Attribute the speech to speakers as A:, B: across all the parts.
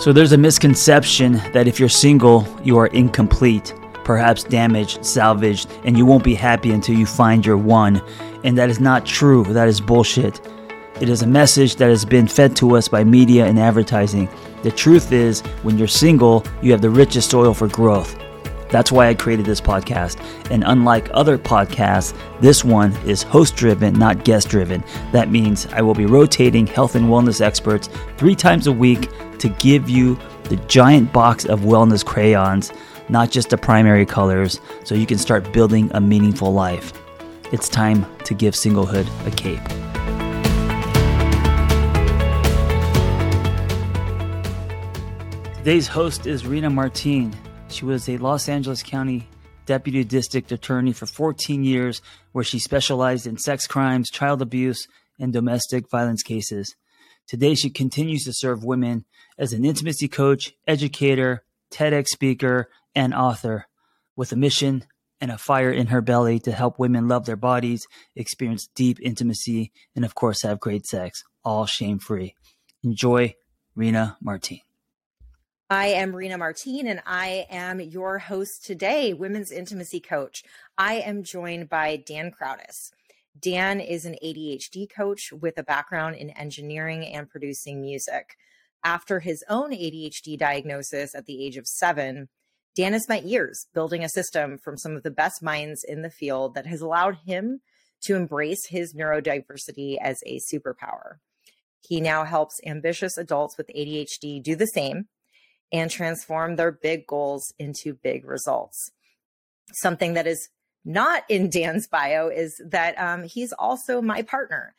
A: So there's a misconception that if you're single, you are incomplete, perhaps damaged, salvaged, and you won't be happy until you find your one. And that is not true. That is bullshit. It is a message that has been fed to us by media and advertising. The truth is, when you're single, you have the richest soil for growth. That's why I created this podcast. And unlike other podcasts, this one is host driven, not guest driven. That means I will be rotating health and wellness experts three times a week to give you the giant box of wellness crayons, not just the primary colors, so you can start building a meaningful life. It's time to give singlehood a cape. Today's host is Rena Martine. She was a Los Angeles County deputy district attorney for 14 years, where she specialized in sex crimes, child abuse, and domestic violence cases. Today, she continues to serve women as an intimacy coach, educator, TEDx speaker, and author with a mission and a fire in her belly to help women love their bodies, experience deep intimacy, and of course, have great sex, all shame free. Enjoy Rena Martine.
B: I am Rena Martine, and I am your host today, Women's Intimacy Coach. I am joined by Dan Crowdus. Dan is an ADHD coach with a background in engineering and producing music. After his own ADHD diagnosis at the age of seven, Dan has spent years building a system from some of the best minds in the field that has allowed him to embrace his neurodiversity as a superpower. He now helps ambitious adults with ADHD do the same and transform their big goals into big results. Something that is not in Dan's bio is that um, he's also my partner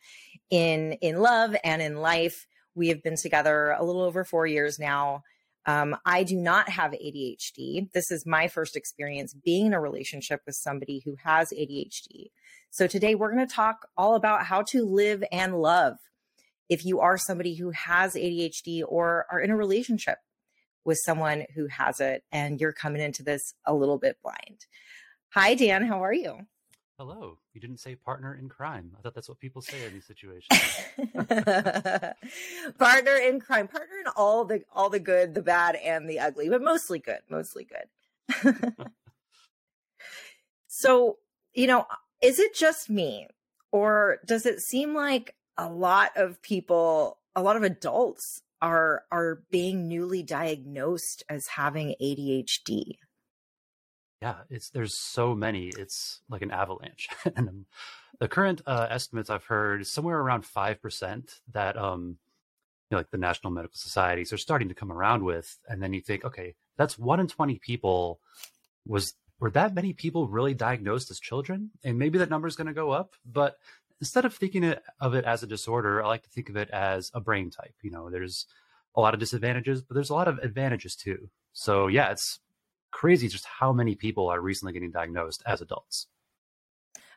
B: in in love and in life. We have been together a little over four years now. Um, I do not have ADHD. This is my first experience being in a relationship with somebody who has ADHD. So today we're going to talk all about how to live and love if you are somebody who has ADHD or are in a relationship with someone who has it and you're coming into this a little bit blind. Hi, Dan. How are you?
C: Hello. You didn't say partner in crime. I thought that's what people say in these situations. partner
B: in crime. Partner in all the all the good, the bad, and the ugly, but mostly good. Mostly good. so, you know, is it just me? Or does it seem like a lot of people, a lot of adults are are being newly diagnosed as having ADHD?
C: Yeah, it's there's so many. It's like an avalanche. and um, the current uh, estimates I've heard is somewhere around five percent that um, you know, like the national medical societies are starting to come around with. And then you think, okay, that's one in twenty people. Was were that many people really diagnosed as children? And maybe that number is going to go up, but instead of thinking of it as a disorder, I like to think of it as a brain type. You know, there's a lot of disadvantages, but there's a lot of advantages too. So yeah, it's crazy just how many people are recently getting diagnosed as adults.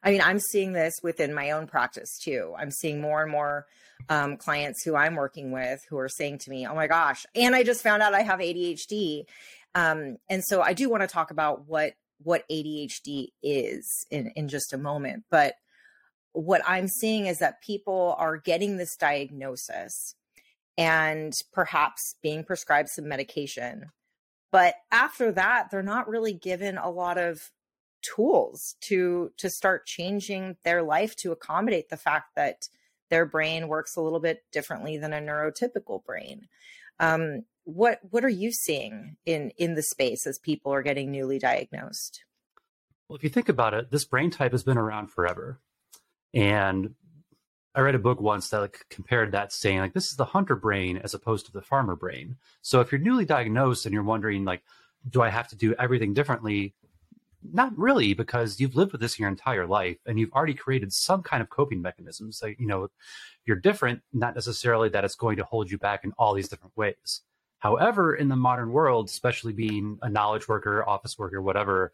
B: I mean, I'm seeing this within my own practice too. I'm seeing more and more um, clients who I'm working with who are saying to me, "Oh my gosh!" And I just found out I have ADHD, um, and so I do want to talk about what what ADHD is in in just a moment. But what I'm seeing is that people are getting this diagnosis and perhaps being prescribed some medication but after that, they're not really given a lot of tools to to start changing their life to accommodate the fact that their brain works a little bit differently than a neurotypical brain. Um, what what are you seeing in in the space as people are getting newly diagnosed?
C: Well, if you think about it, this brain type has been around forever, and I read a book once that like compared that saying like this is the hunter brain as opposed to the farmer brain. So if you're newly diagnosed and you're wondering like, do I have to do everything differently? Not really, because you've lived with this your entire life and you've already created some kind of coping mechanisms. So you know you're different, not necessarily that it's going to hold you back in all these different ways. However, in the modern world, especially being a knowledge worker, office worker, whatever,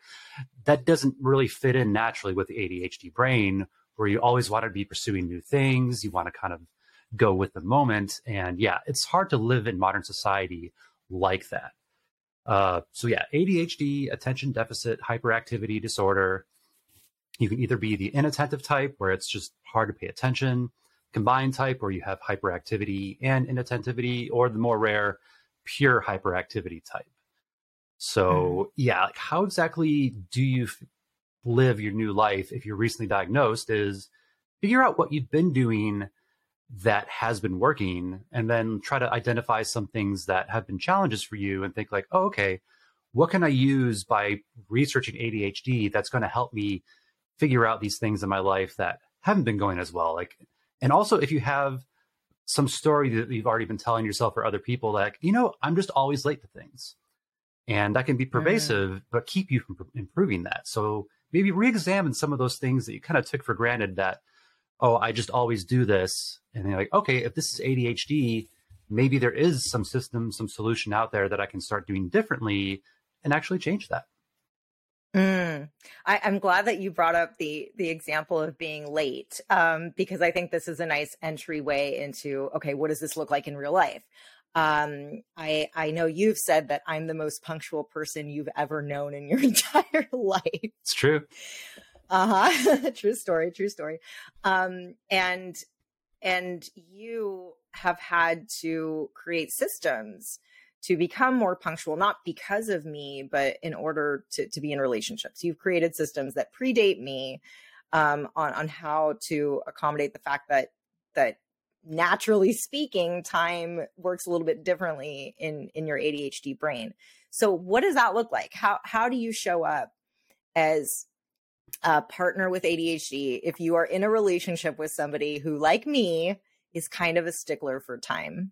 C: that doesn't really fit in naturally with the ADHD brain, where you always want to be pursuing new things. You want to kind of go with the moment. And yeah, it's hard to live in modern society like that. Uh, so yeah, ADHD, attention deficit hyperactivity disorder. You can either be the inattentive type, where it's just hard to pay attention, combined type, where you have hyperactivity and inattentivity, or the more rare, pure hyperactivity type. So hmm. yeah, like how exactly do you live your new life if you're recently diagnosed is figure out what you've been doing that has been working and then try to identify some things that have been challenges for you and think like, oh, okay, what can I use by researching ADHD that's going to help me figure out these things in my life that haven't been going as well? Like, and also if you have some story that you've already been telling yourself or other people, like, you know, I'm just always late to things. And that can be mm-hmm. pervasive, mm-hmm. but keep you from improving that. So maybe re-examine some of those things that you kind of took for granted that oh i just always do this and they are like okay if this is adhd maybe there is some system some solution out there that i can start doing differently and actually change that
B: Mm. I, am glad that you brought up the the example of being late um, because I think this is a nice entryway into okay, what does this look like in real life? Um, I I know you've said that I'm the most punctual person you've ever known in your entire life. It's
C: true. Uh
B: huh. true story. True story. Um, and and you have had to create systems to become more punctual, not because of me, but in order to to be in relationships. You've created systems that predate me um, on on how to accommodate the fact that that naturally speaking, time works a little bit differently in in your ADHD brain. So, what does that look like? How how do you show up as a partner with ADHD if you are in a relationship with somebody who, like me, is kind of a stickler for time?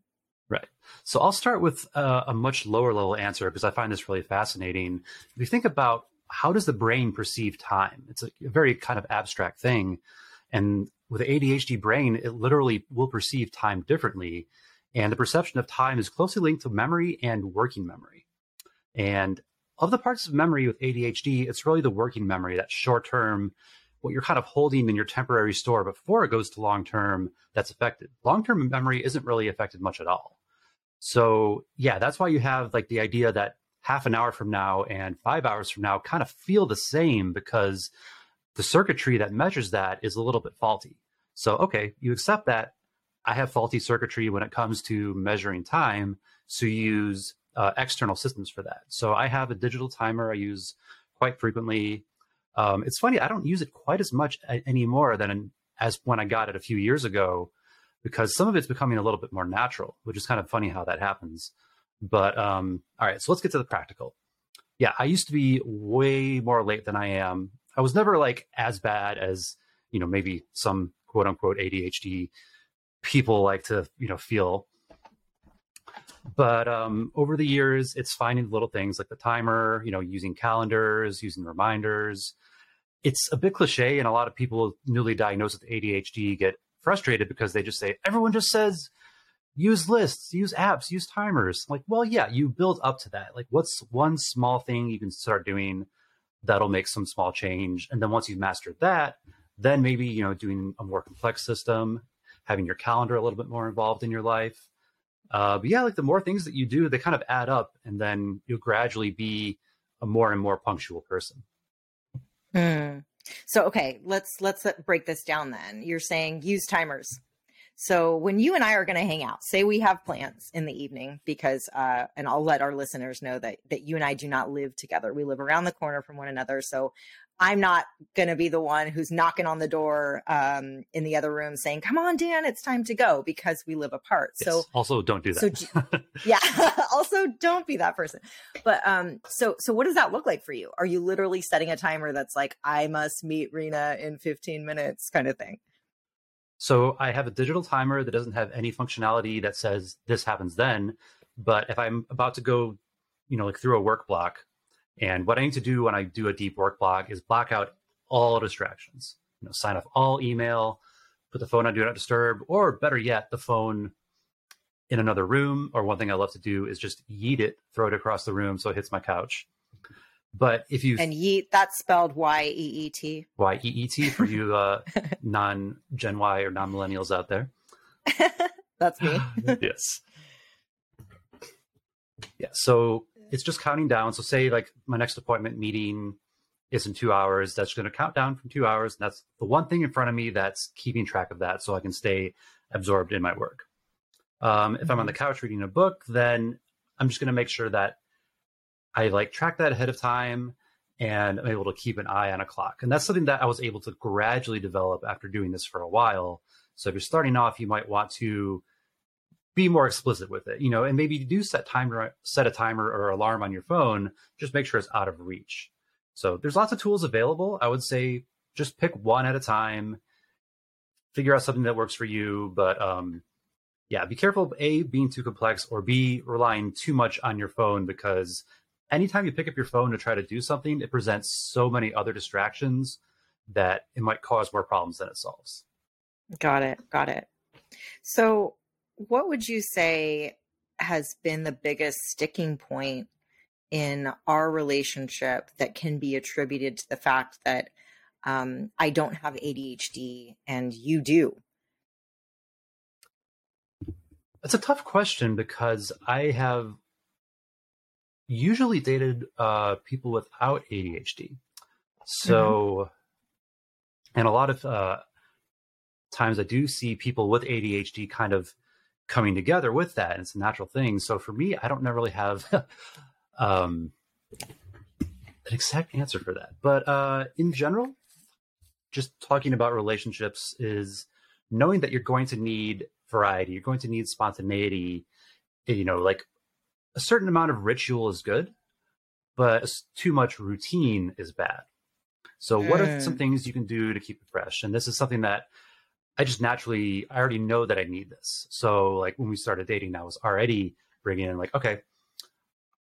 C: Right. So I'll start with uh, a much lower level answer because I find this really fascinating. If you think about how does the brain perceive time, it's a very kind of abstract thing. And with the ADHD brain, it literally will perceive time differently. And the perception of time is closely linked to memory and working memory. And of the parts of memory with ADHD, it's really the working memory, that short term, what you're kind of holding in your temporary store before it goes to long term, that's affected. Long term memory isn't really affected much at all. So, yeah, that's why you have like the idea that half an hour from now and five hours from now kind of feel the same because the circuitry that measures that is a little bit faulty. So, okay, you accept that I have faulty circuitry when it comes to measuring time. So, you use uh, external systems for that. So, I have a digital timer I use quite frequently. Um, it's funny, I don't use it quite as much a- anymore than as when I got it a few years ago because some of it's becoming a little bit more natural, which is kind of funny how that happens. But um, all right, so let's get to the practical. Yeah, I used to be way more late than I am I was never like as bad as, you know, maybe some quote unquote ADHD people like to, you know, feel. But um, over the years, it's finding little things like the timer, you know, using calendars, using reminders. It's a bit cliche, and a lot of people newly diagnosed with ADHD get frustrated because they just say, everyone just says, use lists, use apps, use timers. Like, well, yeah, you build up to that. Like, what's one small thing you can start doing that'll make some small change. And then once you've mastered that, then maybe, you know, doing a more complex system, having your calendar a little bit more involved in your life. Uh, but yeah, like the more things that you do, they kind of add up, and then you'll gradually be a more and more punctual person.
B: Hmm. So okay, let's let's break this down. Then you're saying use timers. So when you and I are going to hang out, say we have plans in the evening because, uh, and I'll let our listeners know that that you and I do not live together. We live around the corner from one another. So I'm not going to be the one who's knocking on the door um, in the other room saying, "Come on, Dan, it's time to go," because we live apart.
C: Yes. So also don't do that. So,
B: yeah, also don't be that person. But um, so so what does that look like for you? Are you literally setting a timer that's like, "I must meet Rena in 15 minutes," kind of thing?
C: So I have a digital timer that doesn't have any functionality that says this happens then. But if I'm about to go, you know, like through a work block, and what I need to do when I do a deep work block is block out all distractions. You know, sign off all email, put the phone on do not disturb, or better yet, the phone in another room. Or one thing I love to do is just yeet it, throw it across the room so it hits my couch.
B: But if you and Yeet, that's spelled Y E E T.
C: Y E E T for you uh, non Gen Y or non millennials out there.
B: that's me.
C: yes. Yeah. So it's just counting down. So say like my next appointment meeting is in two hours. That's going to count down from two hours. And that's the one thing in front of me that's keeping track of that, so I can stay absorbed in my work. Um, if I'm on the mm-hmm. couch reading a book, then I'm just going to make sure that I like track that ahead of time and I'm able to keep an eye on a clock. And that's something that I was able to gradually develop after doing this for a while. So if you're starting off, you might want to be more explicit with it, you know, and maybe you do set timer, set a timer or alarm on your phone. Just make sure it's out of reach. So there's lots of tools available. I would say just pick one at a time, figure out something that works for you. But um, yeah, be careful of a being too complex or b relying too much on your phone because anytime you pick up your phone to try to do something, it presents so many other distractions that it might cause more problems than it solves.
B: Got it. Got it. So, what would you say has been the biggest sticking point in our relationship that can be attributed to the fact that um, I don't have ADHD and you do?
C: It's a tough question because I have usually dated uh, people without ADHD. So, mm-hmm. and a lot of uh, times I do see people with ADHD kind of coming together with that, and it's a natural thing. So for me, I don't really have um, an exact answer for that. But uh, in general, just talking about relationships is knowing that you're going to need variety, you're going to need spontaneity. You know, like a certain amount of ritual is good, but too much routine is bad. So, what mm. are some mm. things you can do to keep it fresh? And this is something that I just naturally, I already know that I need this. So, like when we started dating, I was already bringing in, like, okay,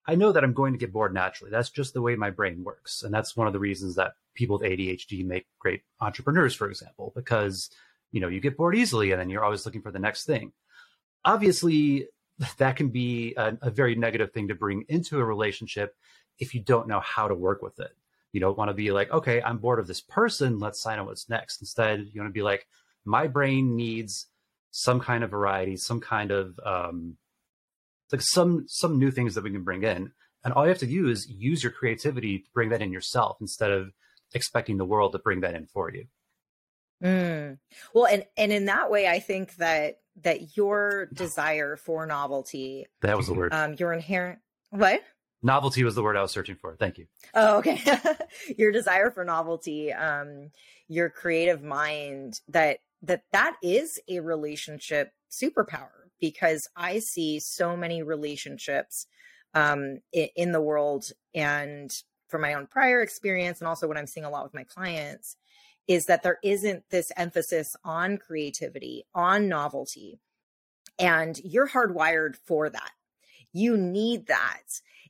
C: I know that I'm going to get bored naturally. That's just the way my brain works. And that's one of the reasons that people with ADHD make great entrepreneurs, for example, because you know you get bored easily and then you're always looking for the next thing. Obviously, that can be a, a very negative thing to bring into a relationship if you don't know how to work with it. You don't want to be like, okay, I'm bored of this person. Let's sign on what's next. Instead, you want to be like, my brain needs some kind of variety, some kind of um, like some some new things that we can bring in. And all you have to do is use your creativity to bring that in yourself instead of expecting the world to bring that in for you.
B: Mm. Well, and and in that way, I think that that your desire for novelty
C: that was the word um
B: your inherent what
C: novelty was the word i was searching for thank you
B: oh okay your desire for novelty um your creative mind that that that is a relationship superpower because i see so many relationships um in, in the world and from my own prior experience and also what i'm seeing a lot with my clients is that there isn't this emphasis on creativity, on novelty. And you're hardwired for that. You need that.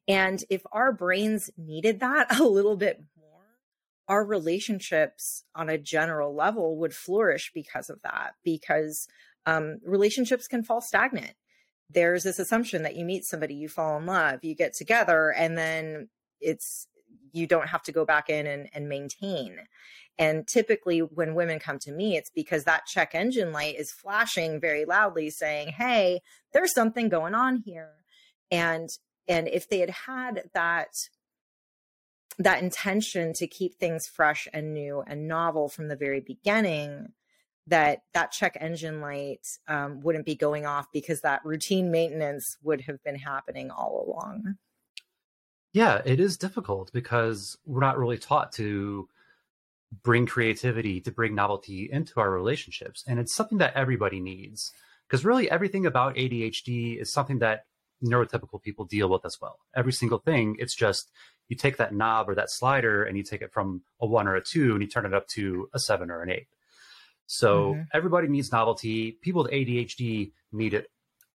B: And if our brains needed that a little bit more, our relationships on a general level would flourish because of that, because um, relationships can fall stagnant. There's this assumption that you meet somebody, you fall in love, you get together, and then it's you don't have to go back in and, and maintain. And typically, when women come to me, it's because that check engine light is flashing very loudly saying, Hey, there's something going on here. And and if they had had that that intention to keep things fresh and new and novel from the very beginning, that that check engine light um, wouldn't be going off because that routine maintenance would have been happening all along
C: yeah, it is difficult because we're not really taught to bring creativity, to bring novelty into our relationships. And it's something that everybody needs because really everything about ADHD is something that neurotypical people deal with as well. Every single thing, it's just you take that knob or that slider and you take it from a one or a two and you turn it up to a seven or an eight. So mm-hmm. everybody needs novelty. People with ADHD need it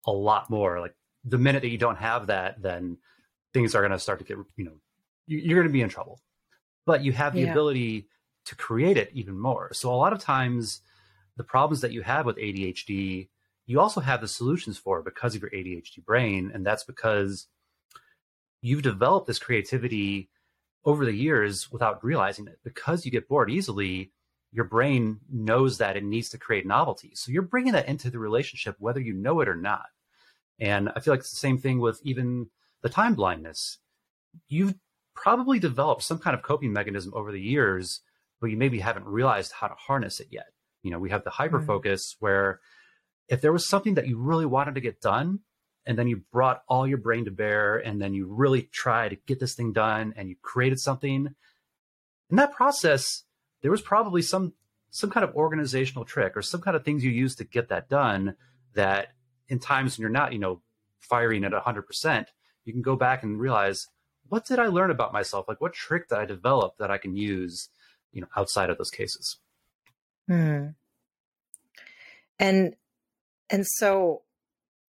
C: a lot more. Like the minute that you don't have that, then things are going to start to get you know you're going to be in trouble but you have the yeah. ability to create it even more so a lot of times the problems that you have with adhd you also have the solutions for because of your adhd brain and that's because you've developed this creativity over the years without realizing it because you get bored easily your brain knows that it needs to create novelty so you're bringing that into the relationship whether you know it or not and i feel like it's the same thing with even the time blindness, you've probably developed some kind of coping mechanism over the years, but you maybe haven't realized how to harness it yet. You know, we have the hyper mm-hmm. focus mm-hmm. where if there was something that you really wanted to get done, and then you brought all your brain to bear, and then you really try to get this thing done, and you created something. In that process, there was probably some some kind of organizational trick or some kind of things you use to get that done that in times when you're not, you know, firing at 100%, you can go back and realize what did I learn about myself? Like what trick did I develop that I can use, you know, outside of those cases? Hmm.
B: And and so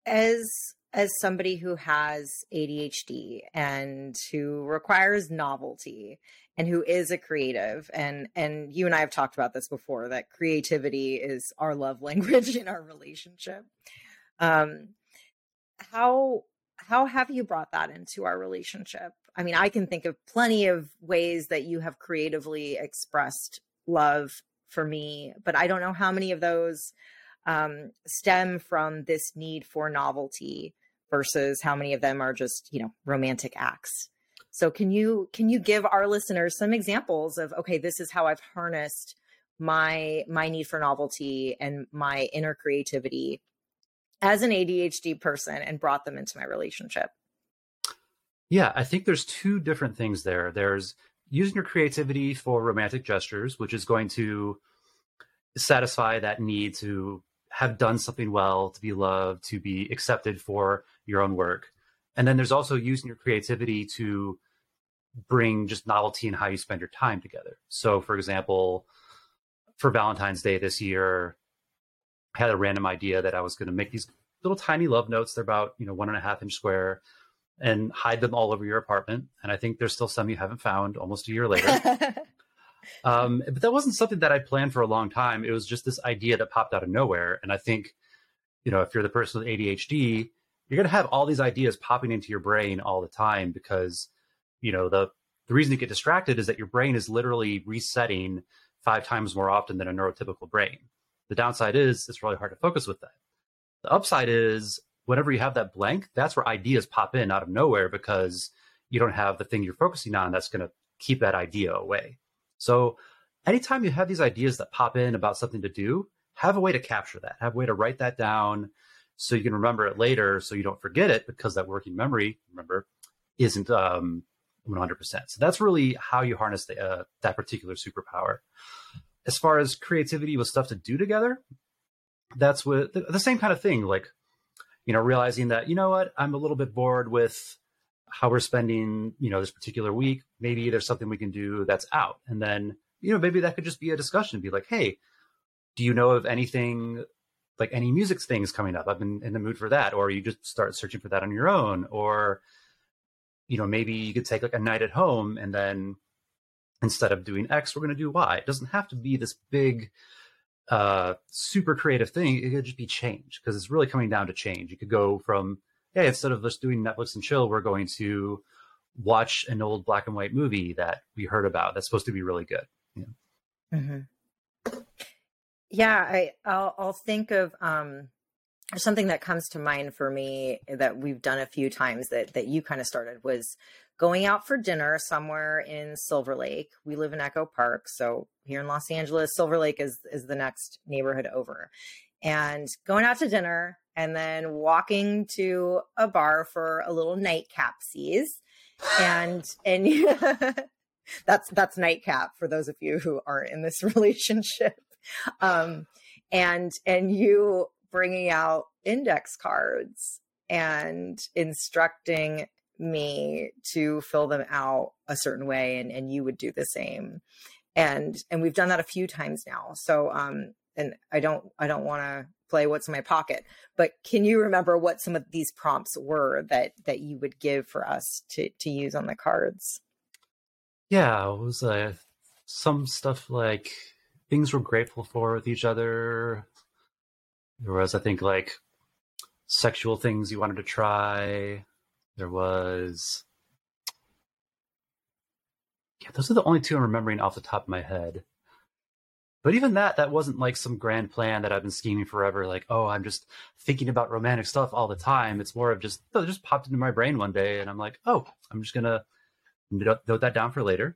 B: as as somebody who has ADHD and who requires novelty and who is a creative and and you and I have talked about this before that creativity is our love language in our relationship um how how have you brought that into our relationship? I mean, I can think of plenty of ways that you have creatively expressed love for me, but I don't know how many of those um, stem from this need for novelty versus how many of them are just, you know, romantic acts. So can you can you give our listeners some examples of okay, this is how I've harnessed my my need for novelty and my inner creativity as an ADHD person and brought them into my relationship?
C: Yeah, I think there's two different things there. There's using your creativity for romantic gestures, which is going to satisfy that need to have done something well, to be loved, to be accepted for your own work. And then there's also using your creativity to bring just novelty in how you spend your time together. So, for example, for Valentine's Day this year, had a random idea that I was going to make these little tiny love notes. They're about you know one and a half inch square, and hide them all over your apartment. And I think there's still some you haven't found almost a year later. um, but that wasn't something that I planned for a long time. It was just this idea that popped out of nowhere. And I think you know if you're the person with ADHD, you're going to have all these ideas popping into your brain all the time because you know the the reason you get distracted is that your brain is literally resetting five times more often than a neurotypical brain. The downside is it's really hard to focus with that. The upside is whenever you have that blank, that's where ideas pop in out of nowhere because you don't have the thing you're focusing on that's going to keep that idea away. So, anytime you have these ideas that pop in about something to do, have a way to capture that, have a way to write that down so you can remember it later so you don't forget it because that working memory, remember, isn't um, 100%. So, that's really how you harness the, uh, that particular superpower as far as creativity with stuff to do together, that's what the, the same kind of thing. Like, you know, realizing that, you know what, I'm a little bit bored with how we're spending, you know, this particular week. Maybe there's something we can do that's out. And then, you know, maybe that could just be a discussion be like, hey, do you know of anything like any music things coming up? I've been in the mood for that. Or you just start searching for that on your own. Or, you know, maybe you could take like a night at home and then instead of doing X, we're going to do Y. It doesn't have to be this big, uh, super creative thing. It could just be change because it's really coming down to change. You could go from, hey, instead of just doing Netflix and chill, we're going to watch an old black and white movie that we heard about that's supposed to be really good.
B: mm-hmm. Yeah, I, I'll, I'll think of um, something that comes to mind for me that we've done a few times that that you kind of started was going out for dinner somewhere in Silver Lake. We live in Echo Park, so here in Los Angeles, Silver Lake is is the next neighborhood over. And going out to dinner and then walking to a bar for a little nightcap, sees, And and that's that's nightcap for those of you who are not in this relationship. Um and and you bringing out index cards and instructing me to fill them out a certain way and and you would do the same and and we've done that a few times now so um and i don't i don't want to play what's in my pocket but can you remember what some of these prompts were that that you would give for us to to use on the cards
C: yeah it was uh, some stuff like things we're grateful for with each other there was i think like sexual things you wanted to try there was. Yeah, those are the only two I'm remembering off the top of my head. But even that, that wasn't like some grand plan that I've been scheming forever. Like, oh, I'm just thinking about romantic stuff all the time. It's more of just, oh, it just popped into my brain one day, and I'm like, oh, I'm just gonna note that down for later.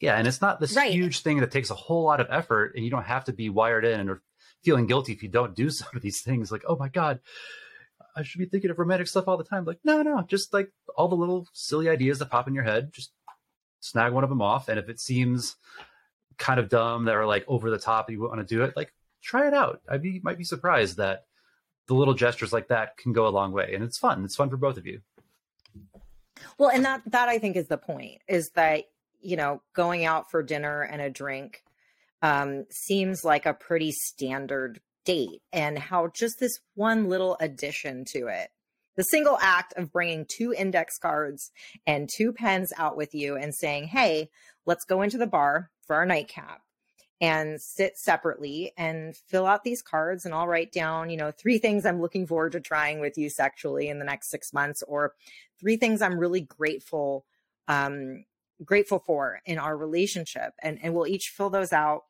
C: Yeah, and it's not this right. huge thing that takes a whole lot of effort, and you don't have to be wired in or feeling guilty if you don't do some of these things. Like, oh my god, I should be thinking of romantic stuff all the time. Like, no, no, just like all the little silly ideas that pop in your head, just snag one of them off. And if it seems kind of dumb that are like over the top, you want to do it, like try it out. I be, might be surprised that the little gestures like that can go a long way. And it's fun. It's fun for both of you.
B: Well, and that, that I think is the point is that, you know, going out for dinner and a drink um, seems like a pretty standard date and how just this one little addition to it the single act of bringing two index cards and two pens out with you and saying, Hey, let's go into the bar for our nightcap and sit separately and fill out these cards. And I'll write down, you know, three things I'm looking forward to trying with you sexually in the next six months, or three things I'm really grateful, um, grateful for in our relationship. And, and we'll each fill those out.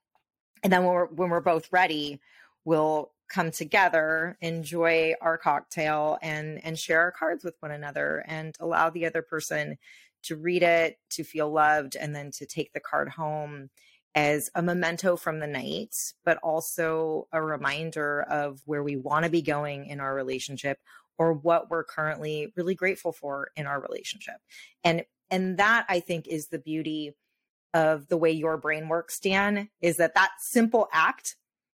B: And then when we're, when we're both ready, will come together, enjoy our cocktail and and share our cards with one another and allow the other person to read it, to feel loved and then to take the card home as a memento from the night, but also a reminder of where we want to be going in our relationship or what we're currently really grateful for in our relationship. And and that I think is the beauty of the way your brain works, Dan, is that that simple act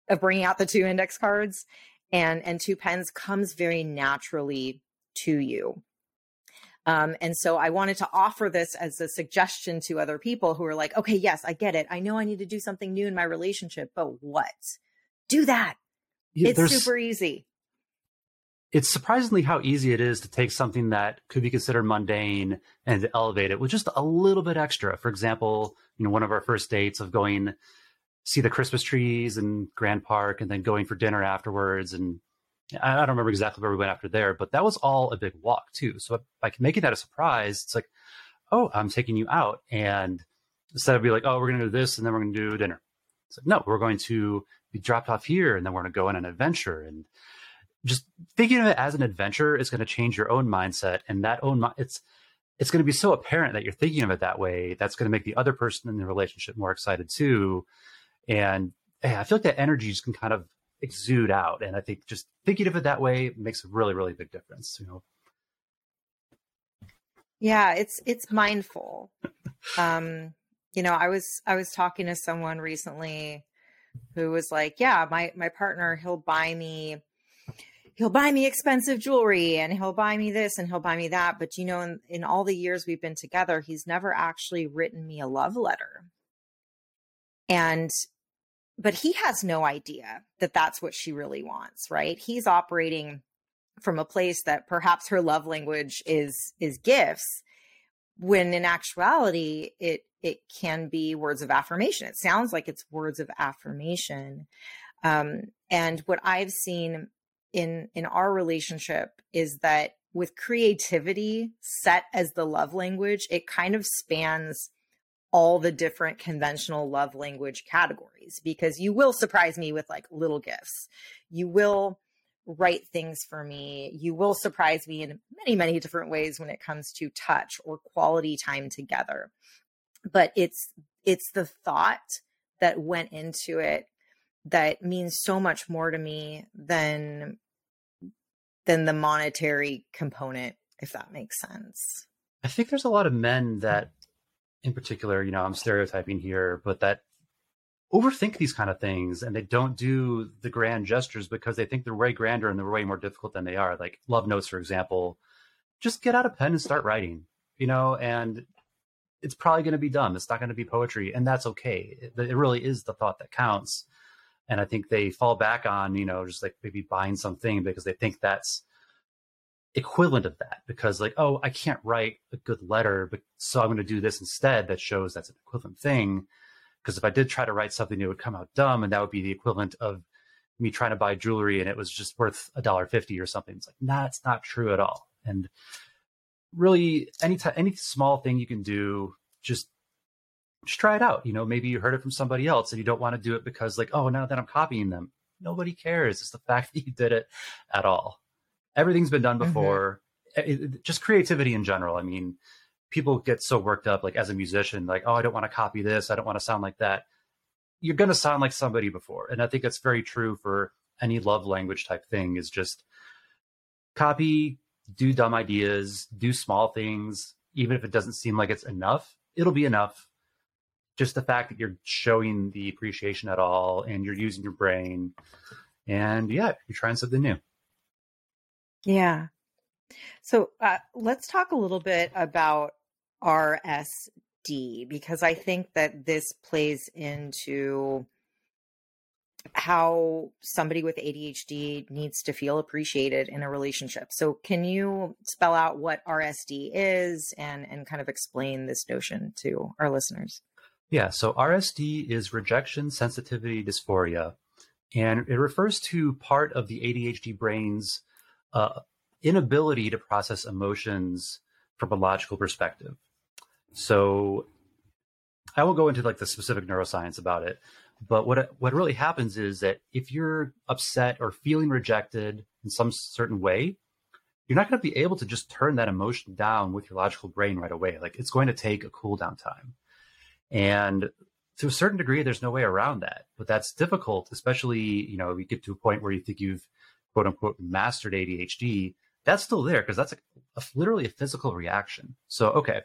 B: of bringing out the two index cards and and two pens comes very naturally to you. Um, and so I wanted to offer this as a suggestion to other people who are like, okay, yes, I get it. I know I need to do something new in my relationship, but what? Do that. Yeah, it's super easy.
C: It's surprisingly how easy it is to take something that could be considered mundane and elevate it with just a little bit extra. For example, you know, one of our first dates of going see the Christmas trees in Grand Park and then going for dinner afterwards. And I, don't remember exactly where we went after there, but that was all a big walk too. So by making that a surprise, it's like, oh, I'm taking you out. And instead of be like, oh, we're going to do this and then we're going to do dinner. It's like, no, we're going to be dropped off here and then we're going to go on an adventure. And just thinking of it as an adventure is going to change your own mindset. And that own, it's, it's going to be so apparent that you're thinking of it that way. That's going to make the other person in the relationship more excited too. And I feel like that energy just can kind of exude out. And I think just thinking of it that way makes a really, really big difference, you know.
B: Yeah, it's it's mindful. um, you know, I was I was talking to someone recently who was like, Yeah, my my partner, he'll buy me he'll buy me expensive jewelry and he'll buy me this and he'll buy me that. But you know, in, in all the years we've been together, he's never actually written me a love letter. And but he has no idea that that's what she really wants, right? He's operating from a place that perhaps her love language is is gifts when in actuality it it can be words of affirmation. It sounds like it's words of affirmation. Um, and what I've seen in in our relationship is that with creativity set as the love language, it kind of spans all the different conventional love language categories because you will surprise me with like little gifts. You will write things for me. You will surprise me in many, many different ways when it comes to touch or quality time together. But it's it's the thought that went into it that means so much more to me than than the monetary component if that makes sense.
C: I think there's a lot of men that in particular, you know, I'm stereotyping here, but that overthink these kind of things and they don't do the grand gestures because they think they're way grander and they're way more difficult than they are. Like love notes, for example, just get out a pen and start writing, you know, and it's probably going to be dumb. It's not going to be poetry, and that's okay. It, it really is the thought that counts. And I think they fall back on, you know, just like maybe buying something because they think that's equivalent of that because like oh i can't write a good letter but so i'm going to do this instead that shows that's an equivalent thing because if i did try to write something it would come out dumb and that would be the equivalent of me trying to buy jewelry and it was just worth a dollar fifty or something it's like nah it's not true at all and really any t- any small thing you can do just just try it out you know maybe you heard it from somebody else and you don't want to do it because like oh now that i'm copying them nobody cares it's the fact that you did it at all everything's been done mm-hmm. before. Mm-hmm. It, it, just creativity in general. I mean, people get so worked up, like as a musician, like, oh, I don't want to copy this. I don't want to sound like that. You're going to sound like somebody before. And I think that's very true for any love language type thing is just copy, do dumb ideas, do small things, even if it doesn't seem like it's enough, it'll be enough. Just the fact that you're showing the appreciation at all and you're using your brain. And yeah, you're trying something new.
B: Yeah. So uh, let's talk a little bit about RSD because I think that this plays into how somebody with ADHD needs to feel appreciated in a relationship. So can you spell out what RSD is and and kind of explain this notion to our listeners?
C: Yeah, so RSD is rejection sensitivity dysphoria and it refers to part of the ADHD brain's uh, inability to process emotions from a logical perspective. So I won't go into like the specific neuroscience about it, but what what really happens is that if you're upset or feeling rejected in some certain way, you're not going to be able to just turn that emotion down with your logical brain right away. Like it's going to take a cool down time. And to a certain degree, there's no way around that, but that's difficult, especially, you know, you get to a point where you think you've quote unquote mastered ADHD, that's still there because that's a, a, literally a physical reaction. So, okay,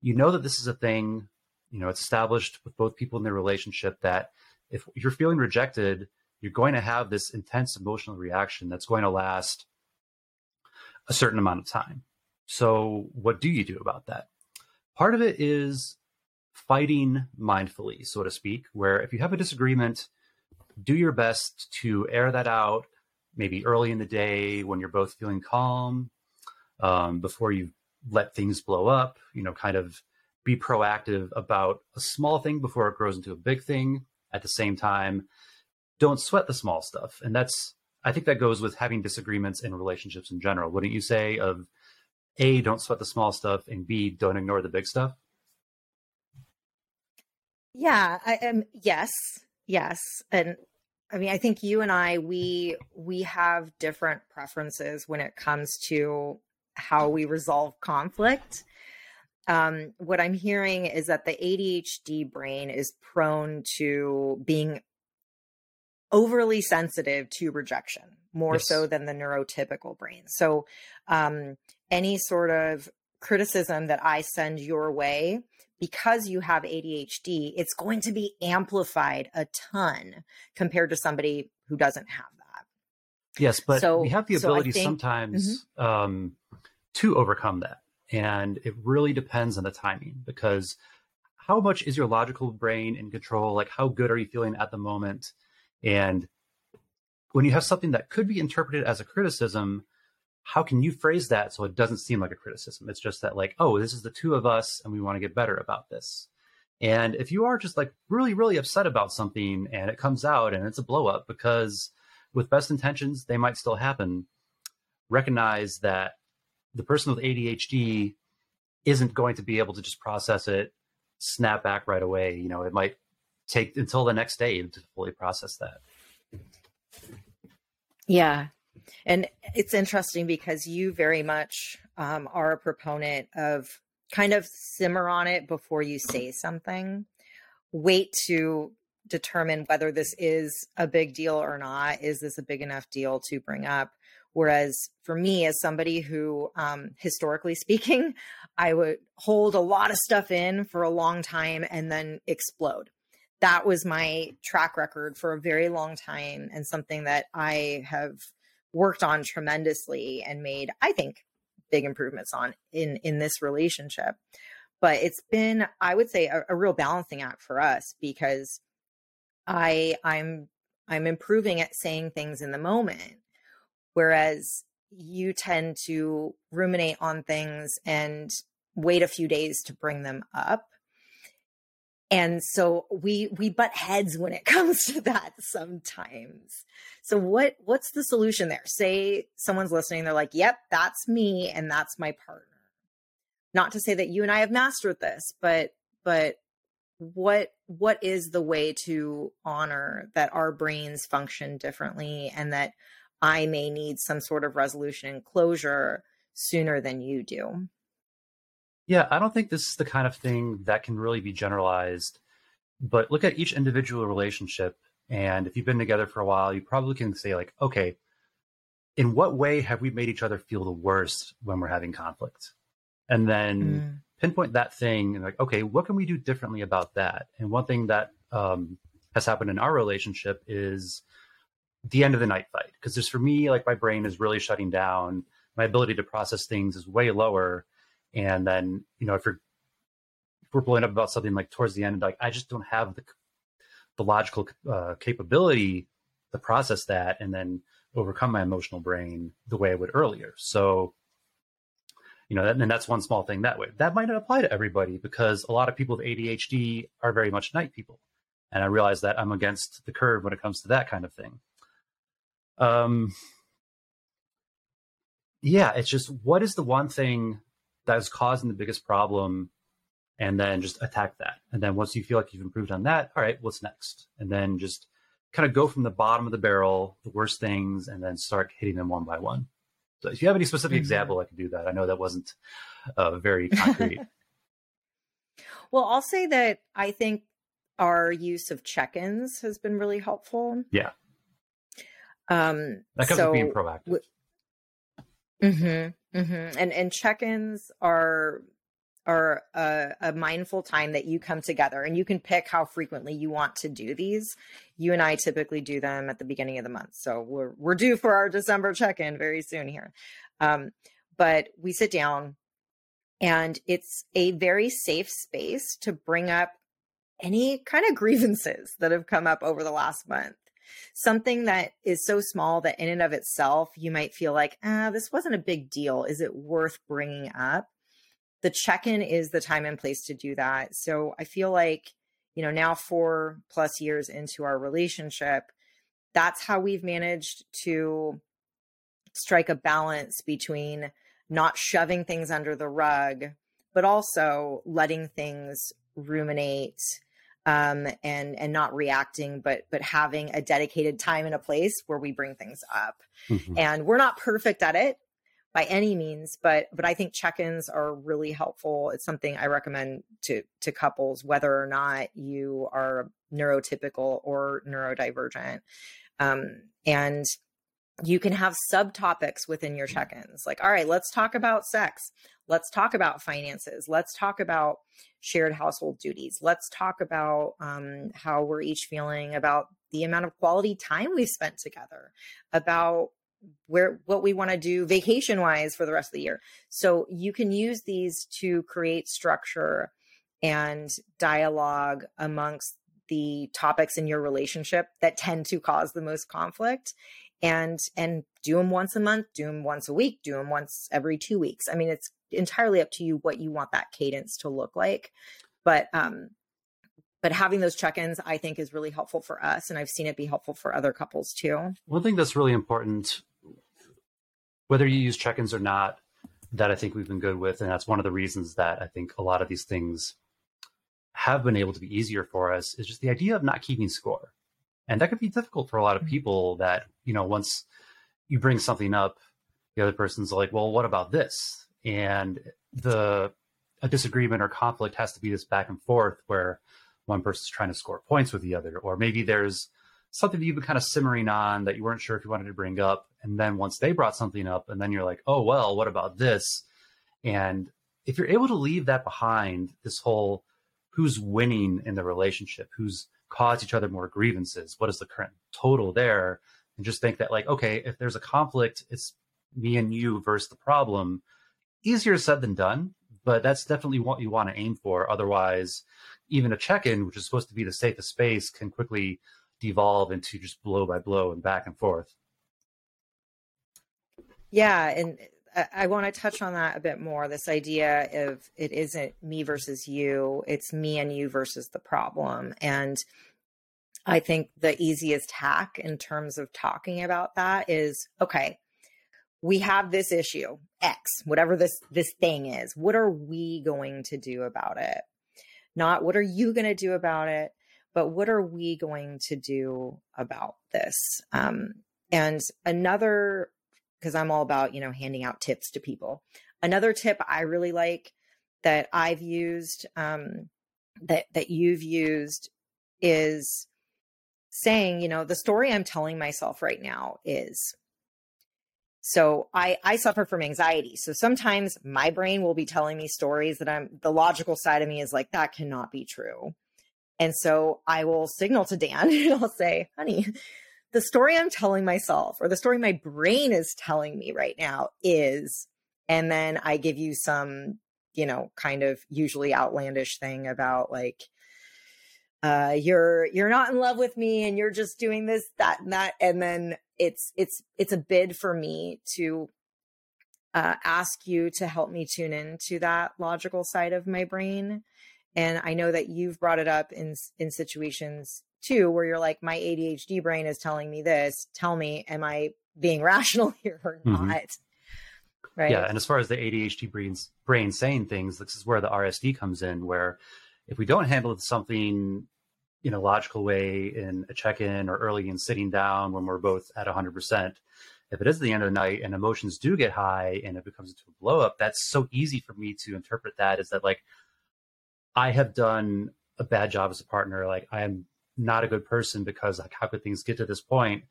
C: you know that this is a thing, you know, it's established with both people in their relationship that if you're feeling rejected, you're going to have this intense emotional reaction that's going to last a certain amount of time. So, what do you do about that? Part of it is fighting mindfully, so to speak, where if you have a disagreement, do your best to air that out, maybe early in the day when you're both feeling calm, um, before you let things blow up, you know, kind of be proactive about a small thing before it grows into a big thing. At the same time, don't sweat the small stuff. And that's, I think that goes with having disagreements in relationships in general, wouldn't you say? Of A, don't sweat the small stuff, and B, don't ignore the big stuff?
B: Yeah, I am. Um, yes, yes. And I mean, I think you and I we we have different preferences when it comes to how we resolve conflict. Um, what I'm hearing is that the ADHD brain is prone to being overly sensitive to rejection, more yes. so than the neurotypical brain. So, um, any sort of criticism that I send your way because you have ADHD, it's going to be amplified a ton compared to somebody who doesn't have that.
C: Yes, but so, we have the ability so think, sometimes mm-hmm. um, to overcome that. And it really depends on the timing because how much is your logical brain in control? Like, how good are you feeling at the moment? And when you have something that could be interpreted as a criticism, how can you phrase that so it doesn't seem like a criticism? It's just that, like, oh, this is the two of us and we want to get better about this. And if you are just like really, really upset about something and it comes out and it's a blow up because with best intentions, they might still happen, recognize that the person with ADHD isn't going to be able to just process it, snap back right away. You know, it might take until the next day to fully process that.
B: Yeah, and it's interesting because you very much um, are a proponent of kind of simmer on it before you say something. Wait to determine whether this is a big deal or not. Is this a big enough deal to bring up? Whereas for me, as somebody who, um, historically speaking, I would hold a lot of stuff in for a long time and then explode. That was my track record for a very long time and something that I have worked on tremendously and made, I think, big improvements on in in this relationship. But it's been, I would say, a, a real balancing act for us because I I'm I'm improving at saying things in the moment, whereas you tend to ruminate on things and wait a few days to bring them up and so we we butt heads when it comes to that sometimes so what what's the solution there say someone's listening they're like yep that's me and that's my partner not to say that you and i have mastered this but but what what is the way to honor that our brains function differently and that i may need some sort of resolution and closure sooner than you do
C: yeah, I don't think this is the kind of thing that can really be generalized. But look at each individual relationship. And if you've been together for a while, you probably can say, like, okay, in what way have we made each other feel the worst when we're having conflict? And then mm. pinpoint that thing and, like, okay, what can we do differently about that? And one thing that um, has happened in our relationship is the end of the night fight. Because just for me, like, my brain is really shutting down. My ability to process things is way lower and then, you know, if you're if we're blowing up about something like towards the end, like I just don't have the the logical uh, capability to process that and then overcome my emotional brain the way I would earlier. So, you know, and that's one small thing that way. That might not apply to everybody because a lot of people with ADHD are very much night people, and I realize that I'm against the curve when it comes to that kind of thing. Um, yeah, it's just what is the one thing that is causing the biggest problem and then just attack that. And then once you feel like you've improved on that, all right, what's next? And then just kind of go from the bottom of the barrel, the worst things, and then start hitting them one by one. So if you have any specific mm-hmm. example, I can do that. I know that wasn't uh, very concrete.
B: well, I'll say that I think our use of check-ins has been really helpful.
C: Yeah. Um, that comes so, with being proactive. W-
B: mm-hmm. Mm-hmm. And and check-ins are are a, a, mindful time that you come together and you can pick how frequently you want to do these. You and I typically do them at the beginning of the month. So we're, we're due for our December check in very soon here. Um, but we sit down and it's a very safe space to bring up any kind of grievances that have come up over the last month something that is so small that in and of itself you might feel like, ah, this wasn't a big deal. Is it worth bringing up? The check in is the time and place to do that. So I feel like, you know, now four plus years into our relationship, that's how we've managed to strike a balance between not shoving things under the rug, but also letting things ruminate um, and and not reacting, but but having a dedicated time and a place where we bring things up. Mm-hmm. And we're not perfect at it by any means, but but I think check-ins are really helpful. It's something I recommend to to couples, whether or not you are neurotypical or neurodivergent. Um, and you can have subtopics within your check ins. Like, all right, let's talk about sex. Let's talk about finances. Let's talk about shared household duties. Let's talk about um, how we're each feeling about the amount of quality time we've spent together, about where what we want to do vacation wise for the rest of the year. So you can use these to create structure and dialogue amongst the topics in your relationship that tend to cause the most conflict and and do them once a month, do them once a week, do them once every two weeks. I mean, it's entirely up to you what you want that cadence to look like, but um, but having those check-ins i think is really helpful for us and i've seen it be helpful for other couples too
C: one thing that's really important whether you use check-ins or not that i think we've been good with and that's one of the reasons that i think a lot of these things have been able to be easier for us is just the idea of not keeping score and that could be difficult for a lot of mm-hmm. people that you know once you bring something up the other person's like well what about this and the a disagreement or conflict has to be this back and forth where one person's trying to score points with the other or maybe there's something that you've been kind of simmering on that you weren't sure if you wanted to bring up and then once they brought something up and then you're like oh well what about this and if you're able to leave that behind this whole who's winning in the relationship who's cause each other more grievances? What is the current total there? And just think that, like, okay, if there's a conflict, it's me and you versus the problem. Easier said than done, but that's definitely what you want to aim for. Otherwise, even a check in, which is supposed to be the safest space, can quickly devolve into just blow by blow and back and forth.
B: Yeah. And I want to touch on that a bit more. This idea of it isn't me versus you, it's me and you versus the problem. And I think the easiest hack in terms of talking about that is okay, we have this issue, X, whatever this this thing is. What are we going to do about it? Not what are you going to do about it, but what are we going to do about this? Um, and another because I'm all about, you know, handing out tips to people. Another tip I really like that I've used um, that that you've used is saying, you know, the story I'm telling myself right now is so I I suffer from anxiety. So sometimes my brain will be telling me stories that I'm the logical side of me is like that cannot be true. And so I will signal to Dan and I'll say, "Honey, the story I'm telling myself or the story my brain is telling me right now is, and then I give you some, you know, kind of usually outlandish thing about like, uh, you're you're not in love with me and you're just doing this that and that and then it's it's it's a bid for me to uh, ask you to help me tune into that logical side of my brain and i know that you've brought it up in in situations too, where you're like, my ADHD brain is telling me this. Tell me, am I being rational here or mm-hmm. not? Mm-hmm.
C: Right. Yeah. And as far as the ADHD brain's brain saying things, this is where the RSD comes in, where if we don't handle something in a logical way in a check-in or early in sitting down when we're both at 100% if it is the end of the night and emotions do get high and it becomes into a blow up that's so easy for me to interpret that is that like i have done a bad job as a partner like i am not a good person because like how could things get to this point?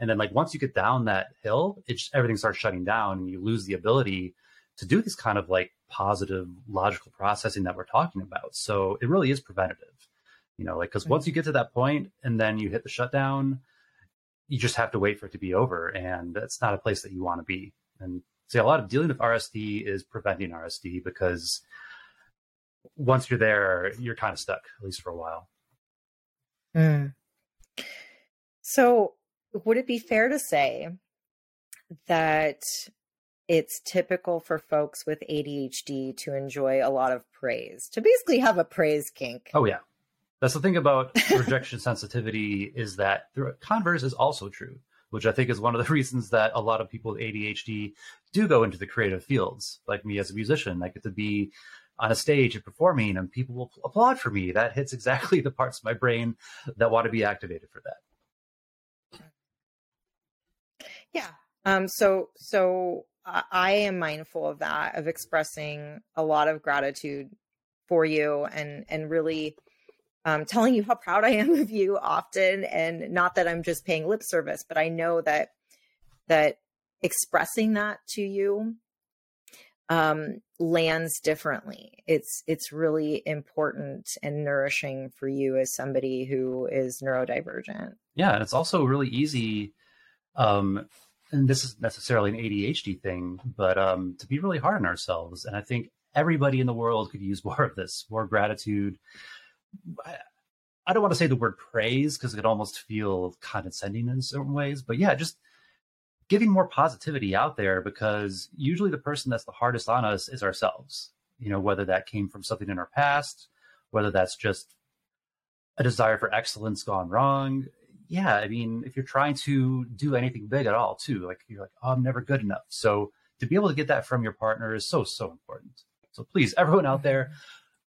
C: And then like once you get down that hill, it's just, everything starts shutting down and you lose the ability to do this kind of like positive logical processing that we're talking about. So it really is preventative. You know, like because right. once you get to that point and then you hit the shutdown, you just have to wait for it to be over. And that's not a place that you want to be. And see a lot of dealing with RSD is preventing RSD because once you're there, you're kind of stuck, at least for a while.
B: Mm. So, would it be fair to say that it's typical for folks with ADHD to enjoy a lot of praise, to basically have a praise kink?
C: Oh, yeah. That's the thing about rejection sensitivity is that the converse is also true, which I think is one of the reasons that a lot of people with ADHD do go into the creative fields. Like me as a musician, I get to be on a stage and performing, and people will applaud for me. That hits exactly the parts of my brain that want to be activated for that.
B: Yeah. Um, so, so I am mindful of that, of expressing a lot of gratitude for you, and and really um, telling you how proud I am of you often, and not that I'm just paying lip service, but I know that that expressing that to you um, lands differently. It's it's really important and nourishing for you as somebody who is neurodivergent.
C: Yeah, and it's also really easy. Um, and this is necessarily an ADHD thing, but um, to be really hard on ourselves. And I think everybody in the world could use more of this, more gratitude. I, I don't want to say the word praise because it could almost feel condescending in certain ways, but yeah, just getting more positivity out there because usually the person that's the hardest on us is ourselves. You know, whether that came from something in our past, whether that's just a desire for excellence gone wrong. Yeah, I mean, if you're trying to do anything big at all, too, like you're like, oh, I'm never good enough. So to be able to get that from your partner is so, so important. So please, everyone out there,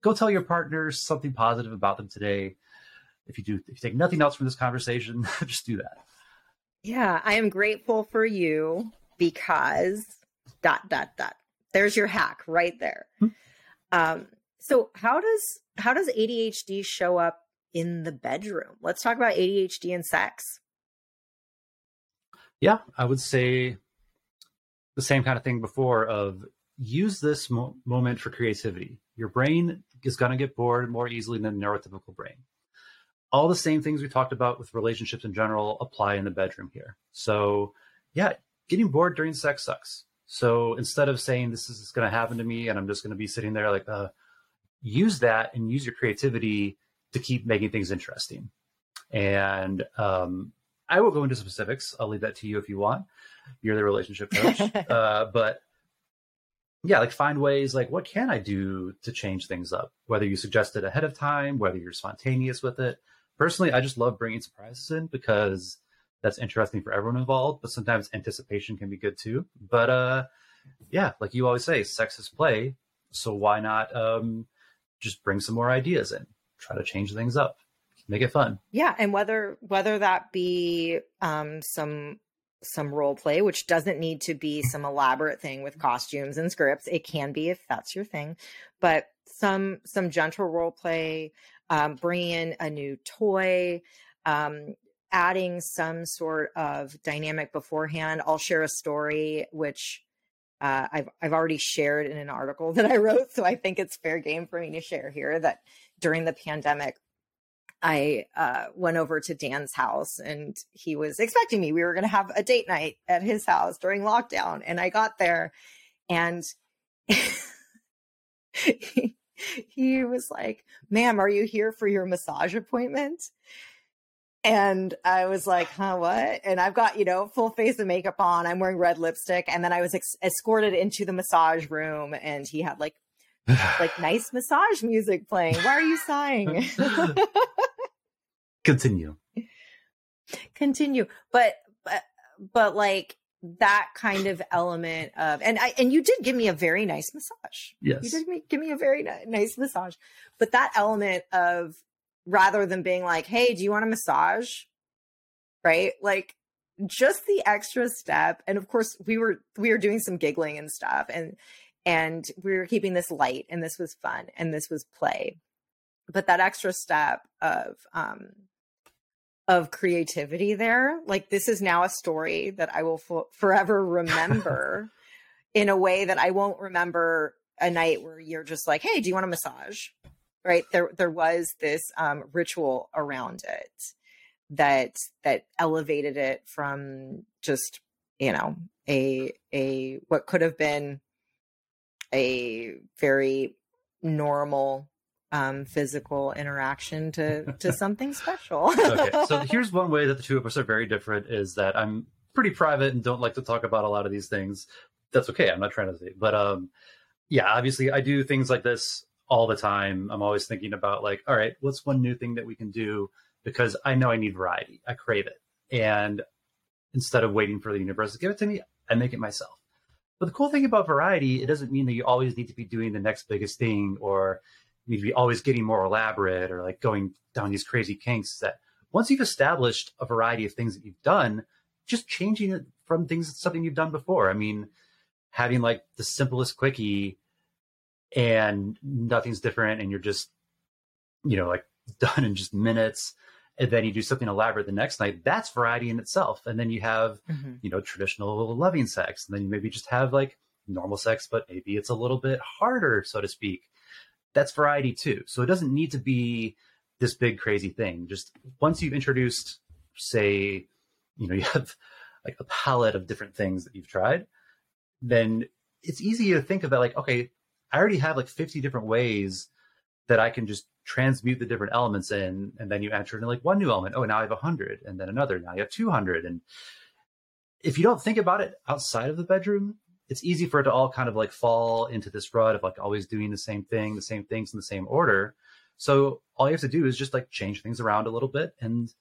C: go tell your partner something positive about them today. If you do, if you take nothing else from this conversation, just do that.
B: Yeah, I am grateful for you because dot dot dot. There's your hack right there. Mm-hmm. Um, so how does how does ADHD show up in the bedroom? Let's talk about ADHD and sex.
C: Yeah, I would say the same kind of thing before of use this mo- moment for creativity. Your brain is going to get bored more easily than the neurotypical brain all the same things we talked about with relationships in general apply in the bedroom here. So, yeah, getting bored during sex sucks. So instead of saying this is going to happen to me and I'm just going to be sitting there like, uh, use that and use your creativity to keep making things interesting. And um, I will go into specifics. I'll leave that to you if you want. You're the relationship coach, uh, but yeah, like find ways like what can I do to change things up? Whether you suggest it ahead of time, whether you're spontaneous with it, personally, I just love bringing surprises in because that's interesting for everyone involved. But sometimes anticipation can be good too. But uh, yeah, like you always say, sex is play. So why not um, just bring some more ideas in? Try to change things up, make it fun.
B: Yeah, and whether whether that be um, some some role play, which doesn't need to be some elaborate thing with costumes and scripts. It can be if that's your thing, but some some gentle role play um, bringing in a new toy, um, adding some sort of dynamic beforehand. I'll share a story which uh, I've I've already shared in an article that I wrote, so I think it's fair game for me to share here that during the pandemic. I uh, went over to Dan's house and he was expecting me. We were going to have a date night at his house during lockdown. And I got there and he was like, ma'am, are you here for your massage appointment? And I was like, huh, what? And I've got, you know, full face of makeup on. I'm wearing red lipstick. And then I was ex- escorted into the massage room and he had like, like nice massage music playing. Why are you sighing?
C: Continue.
B: Continue. But, but, but like, that kind of element of and I and you did give me a very nice massage.
C: Yes.
B: You did me, give me a very ni- nice massage. But that element of rather than being like, "Hey, do you want a massage?" right? Like just the extra step and of course we were we were doing some giggling and stuff and and we were keeping this light and this was fun and this was play but that extra step of um of creativity there. Like this is now a story that I will forever remember in a way that I won't remember a night where you're just like, "Hey, do you want a massage?" Right? There there was this um, ritual around it that that elevated it from just, you know, a a what could have been a very normal um, physical interaction to to something special. okay,
C: so here's one way that the two of us are very different is that I'm pretty private and don't like to talk about a lot of these things. That's okay. I'm not trying to say, but um, yeah, obviously I do things like this all the time. I'm always thinking about like, all right, what's one new thing that we can do because I know I need variety. I crave it, and instead of waiting for the universe to give it to me, I make it myself. But the cool thing about variety, it doesn't mean that you always need to be doing the next biggest thing or need to be always getting more elaborate or like going down these crazy kinks that once you've established a variety of things that you've done, just changing it from things something you've done before. I mean, having like the simplest quickie and nothing's different and you're just you know like done in just minutes and then you do something elaborate the next night that's variety in itself and then you have mm-hmm. you know traditional loving sex and then you maybe just have like normal sex but maybe it's a little bit harder so to speak that's variety too. So it doesn't need to be this big crazy thing. Just once you've introduced, say, you know, you have like a palette of different things that you've tried, then it's easy to think about like, okay, I already have like 50 different ways that I can just transmute the different elements in, and then you enter in like one new element. Oh, now I have 100, and then another. Now you have 200, and if you don't think about it outside of the bedroom, it's easy for it to all kind of like fall into this rut of like always doing the same thing, the same things in the same order. So all you have to do is just like change things around a little bit. And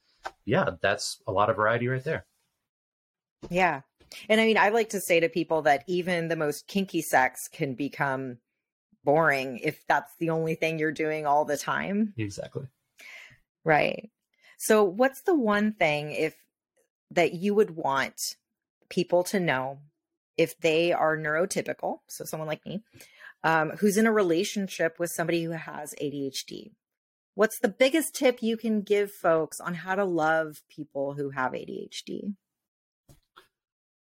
C: yeah, that's a lot of variety right there.
B: Yeah. And I mean, I like to say to people that even the most kinky sex can become boring if that's the only thing you're doing all the time.
C: Exactly.
B: Right. So what's the one thing if that you would want people to know if they are neurotypical, so someone like me, um, who's in a relationship with somebody who has ADHD. What's the biggest tip you can give folks on how to love people who have ADHD?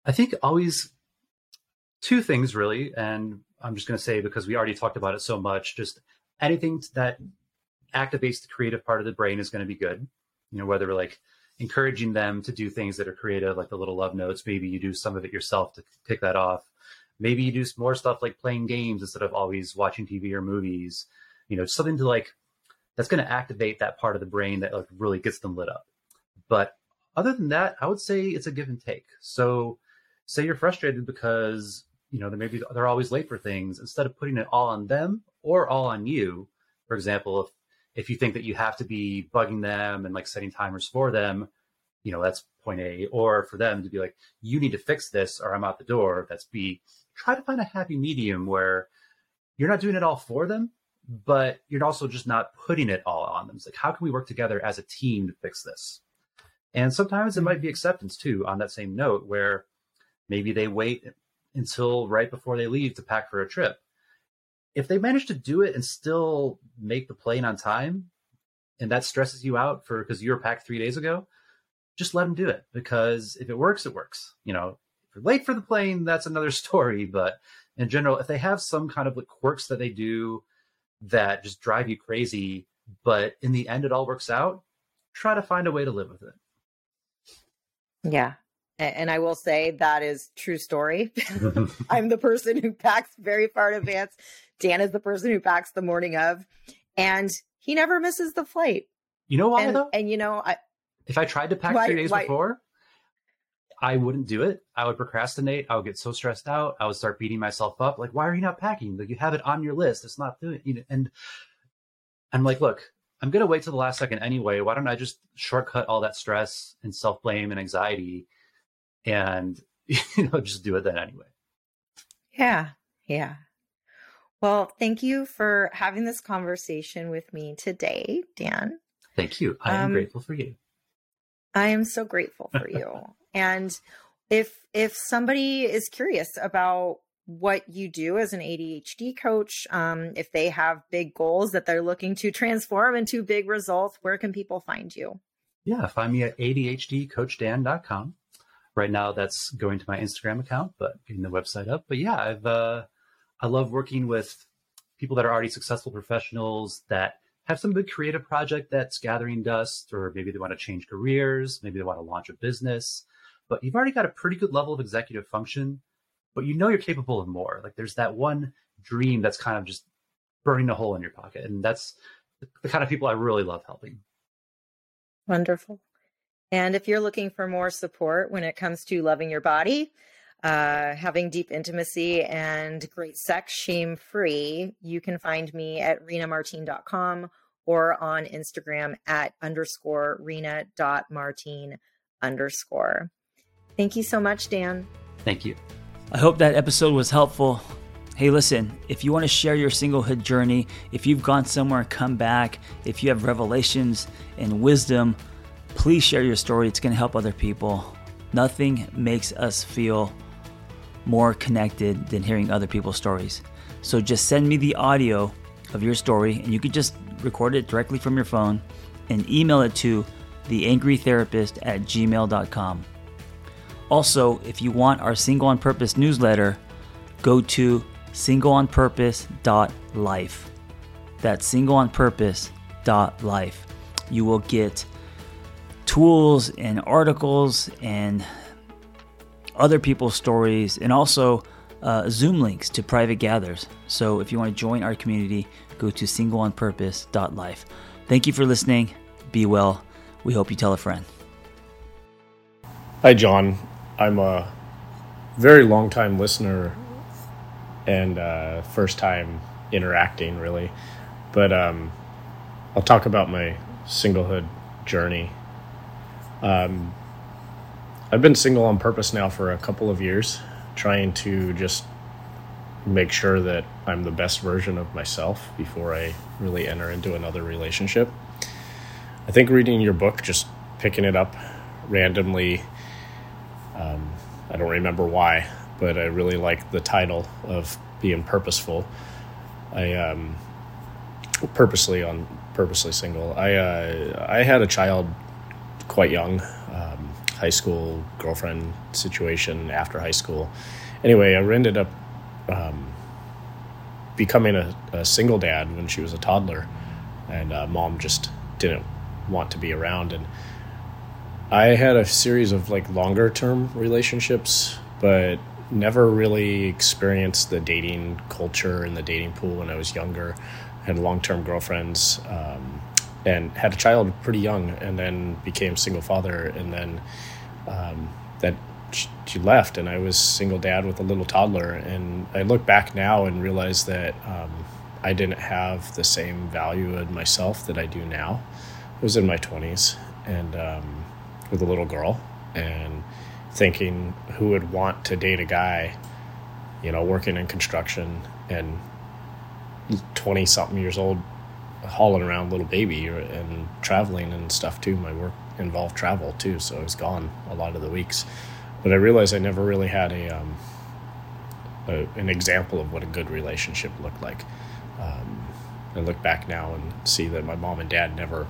C: I think always two things really, and I'm just going to say because we already talked about it so much, just anything that activates the creative part of the brain is going to be good. You know, whether like encouraging them to do things that are creative, like the little love notes. Maybe you do some of it yourself to pick that off. Maybe you do more stuff like playing games instead of always watching TV or movies. You know, something to like that's going to activate that part of the brain that like really gets them lit up. But other than that, I would say it's a give and take. So, say you're frustrated because you know they maybe they're always late for things. Instead of putting it all on them or all on you, for example, if if you think that you have to be bugging them and like setting timers for them, you know, that's point A. Or for them to be like, you need to fix this or I'm out the door, that's B. Try to find a happy medium where you're not doing it all for them, but you're also just not putting it all on them. It's like, how can we work together as a team to fix this? And sometimes it might be acceptance too, on that same note, where maybe they wait until right before they leave to pack for a trip if they manage to do it and still make the plane on time, and that stresses you out for because you were packed three days ago, just let them do it because if it works, it works. You know, if you're late for the plane, that's another story. But in general, if they have some kind of like quirks that they do that just drive you crazy, but in the end it all works out, try to find a way to live with it.
B: Yeah, and I will say that is true story. I'm the person who packs very far in advance. Dan is the person who packs the morning of, and he never misses the flight.
C: You know why
B: and,
C: though?
B: And you know, I, if
C: I tried to pack why, three days why, before, I wouldn't do it. I would procrastinate. I would get so stressed out. I would start beating myself up. Like, why are you not packing? Like, you have it on your list. It's not doing. You know, and I'm like, look, I'm gonna wait till the last second anyway. Why don't I just shortcut all that stress and self blame and anxiety? and you know just do it then anyway
B: yeah yeah well thank you for having this conversation with me today dan
C: thank you i am um, grateful for you
B: i am so grateful for you and if if somebody is curious about what you do as an ADHD coach, um, if they have big goals that they're looking to transform into big results, where can people find you?
C: Yeah, find me at ADHDcoachdan.com right now that's going to my Instagram account, but getting the website up. But yeah, I've uh, I love working with people that are already successful professionals that have some big creative project that's gathering dust, or maybe they want to change careers, maybe they want to launch a business. But you've already got a pretty good level of executive function, but you know you're capable of more. Like there's that one dream that's kind of just burning a hole in your pocket, and that's the kind of people I really love helping.
B: Wonderful. And if you're looking for more support when it comes to loving your body, uh, having deep intimacy and great sex shame free, you can find me at renamartine.com or on Instagram at underscore rena.martine underscore. Thank you so much, Dan.
C: Thank you.
D: I hope that episode was helpful. Hey, listen, if you want to share your singlehood journey, if you've gone somewhere, come back, if you have revelations and wisdom, Please share your story, it's going to help other people. Nothing makes us feel more connected than hearing other people's stories. So just send me the audio of your story, and you could just record it directly from your phone and email it to theangrytherapist at gmail.com. Also, if you want our Single on Purpose newsletter, go to singleonpurpose.life. That's singleonpurpose.life. You will get tools and articles and other people's stories, and also uh, Zoom links to private gathers. So if you want to join our community, go to singleonpurpose.life. Thank you for listening. Be well. We hope you tell a friend.
E: Hi, John. I'm a very long time listener and uh, first time interacting, really. But um, I'll talk about my singlehood journey um, I've been single on purpose now for a couple of years, trying to just make sure that I'm the best version of myself before I really enter into another relationship. I think reading your book, just picking it up randomly, um, I don't remember why, but I really like the title of being purposeful. I um, purposely on purposely single. I uh, I had a child quite young, um, high school girlfriend situation after high school. Anyway, I ended up um, becoming a, a, single dad when she was a toddler, and uh, mom just didn't want to be around. And I had a series of like longer term relationships, but never really experienced the dating culture and the dating pool when I was younger. I had long term girlfriends. Um, and had a child pretty young and then became single father and then um, that she left and i was single dad with a little toddler and i look back now and realize that um, i didn't have the same value in myself that i do now i was in my 20s and um, with a little girl and thinking who would want to date a guy you know working in construction and 20 something years old hauling around little baby and traveling and stuff too. My work involved travel too, so I was gone a lot of the weeks. But I realized I never really had a, um, a an example of what a good relationship looked like. Um, I look back now and see that my mom and dad never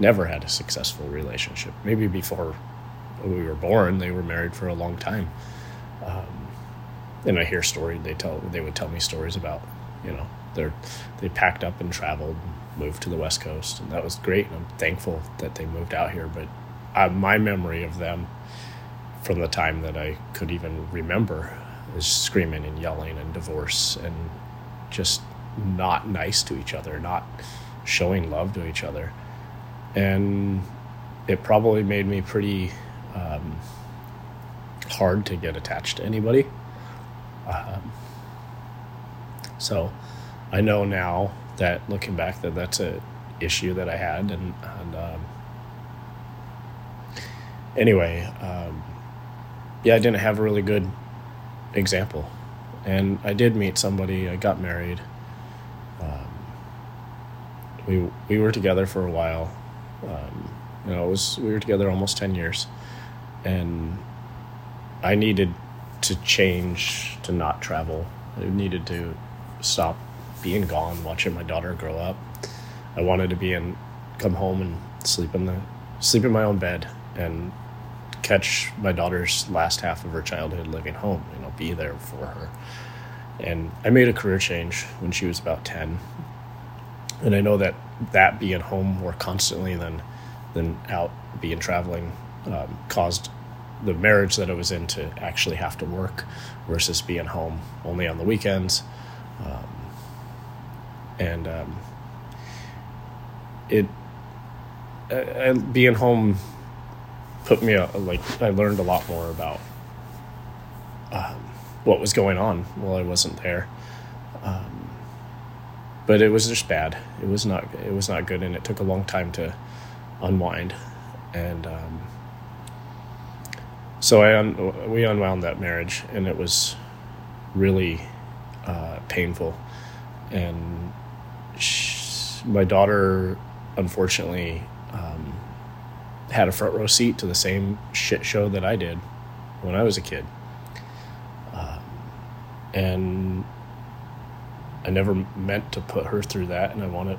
E: never had a successful relationship. Maybe before we were born, they were married for a long time. Um, and I hear stories they tell they would tell me stories about you know they they packed up and traveled, moved to the West Coast, and that was great. And I'm thankful that they moved out here. But I, my memory of them from the time that I could even remember is screaming and yelling and divorce and just not nice to each other, not showing love to each other. And it probably made me pretty um, hard to get attached to anybody. Um, so I know now that looking back that that's a issue that I had, and, and um, anyway, um, yeah, I didn't have a really good example, and I did meet somebody. I got married. Um, we we were together for a while. Um, you know, it was we were together almost ten years, and I needed to change to not travel. I needed to stop being gone, watching my daughter grow up. I wanted to be in, come home and sleep in the, sleep in my own bed and catch my daughter's last half of her childhood living home. You know, be there for her. And I made a career change when she was about ten, and I know that that being home more constantly than than out being traveling um, caused the marriage that I was in to actually have to work versus being home only on the weekends. Um, and um, it uh, being home put me uh, like I learned a lot more about um, what was going on while I wasn't there. Um, but it was just bad. It was not. It was not good, and it took a long time to unwind. And um, so I un- we unwound that marriage, and it was really uh, painful. And my daughter, unfortunately, um, had a front row seat to the same shit show that I did when I was a kid. Um, and I never meant to put her through that, and I want to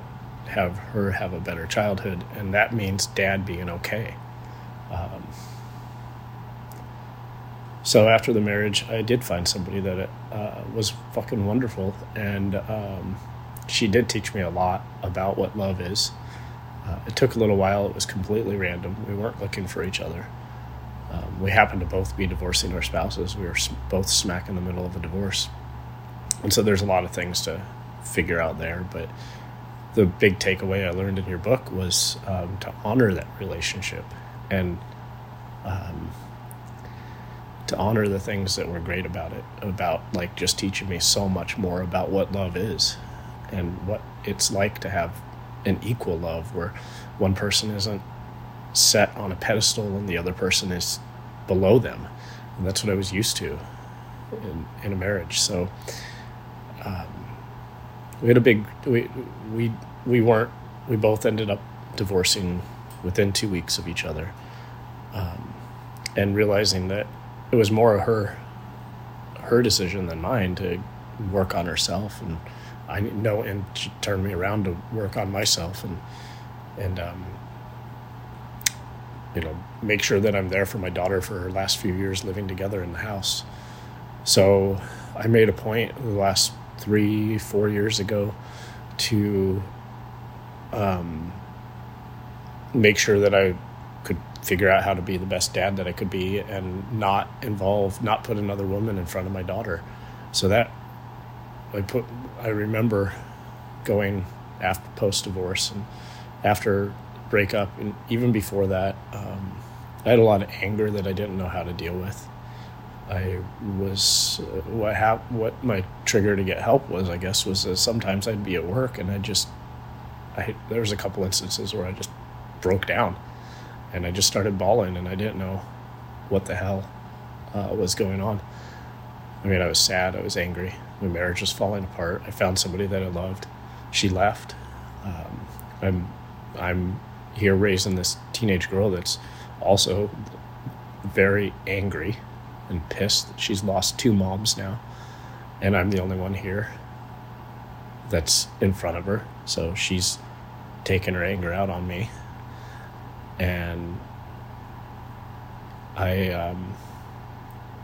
E: have her have a better childhood, and that means dad being okay. Um, so after the marriage, I did find somebody that uh, was fucking wonderful, and um, she did teach me a lot about what love is. Uh, it took a little while. It was completely random. We weren't looking for each other. Um, we happened to both be divorcing our spouses. We were both smack in the middle of a divorce. And so there's a lot of things to figure out there. But the big takeaway I learned in your book was um, to honor that relationship and um, to honor the things that were great about it, about like just teaching me so much more about what love is and what it's like to have an equal love where one person isn't set on a pedestal and the other person is below them. And that's what I was used to in, in a marriage. So um, we had a big, we, we, we weren't, we both ended up divorcing within two weeks of each other um, and realizing that it was more her her decision than mine to work on herself and I know and turn me around to work on myself and and um, you know make sure that I'm there for my daughter for her last few years living together in the house. So I made a point the last three four years ago to um, make sure that I could figure out how to be the best dad that I could be and not involve not put another woman in front of my daughter. So that I put I remember going after post divorce and after breakup and even before that um, I had a lot of anger that I didn't know how to deal with. I was uh, what hap- what my trigger to get help was I guess was that sometimes I'd be at work and I just I there was a couple instances where I just broke down and I just started bawling and I didn't know what the hell uh, was going on. I mean, I was sad, I was angry, my marriage was falling apart. I found somebody that I loved. She left. Um, I'm I'm here raising this teenage girl that's also very angry and pissed that she's lost two moms now, and I'm the only one here that's in front of her. So she's taking her anger out on me, and I. Um,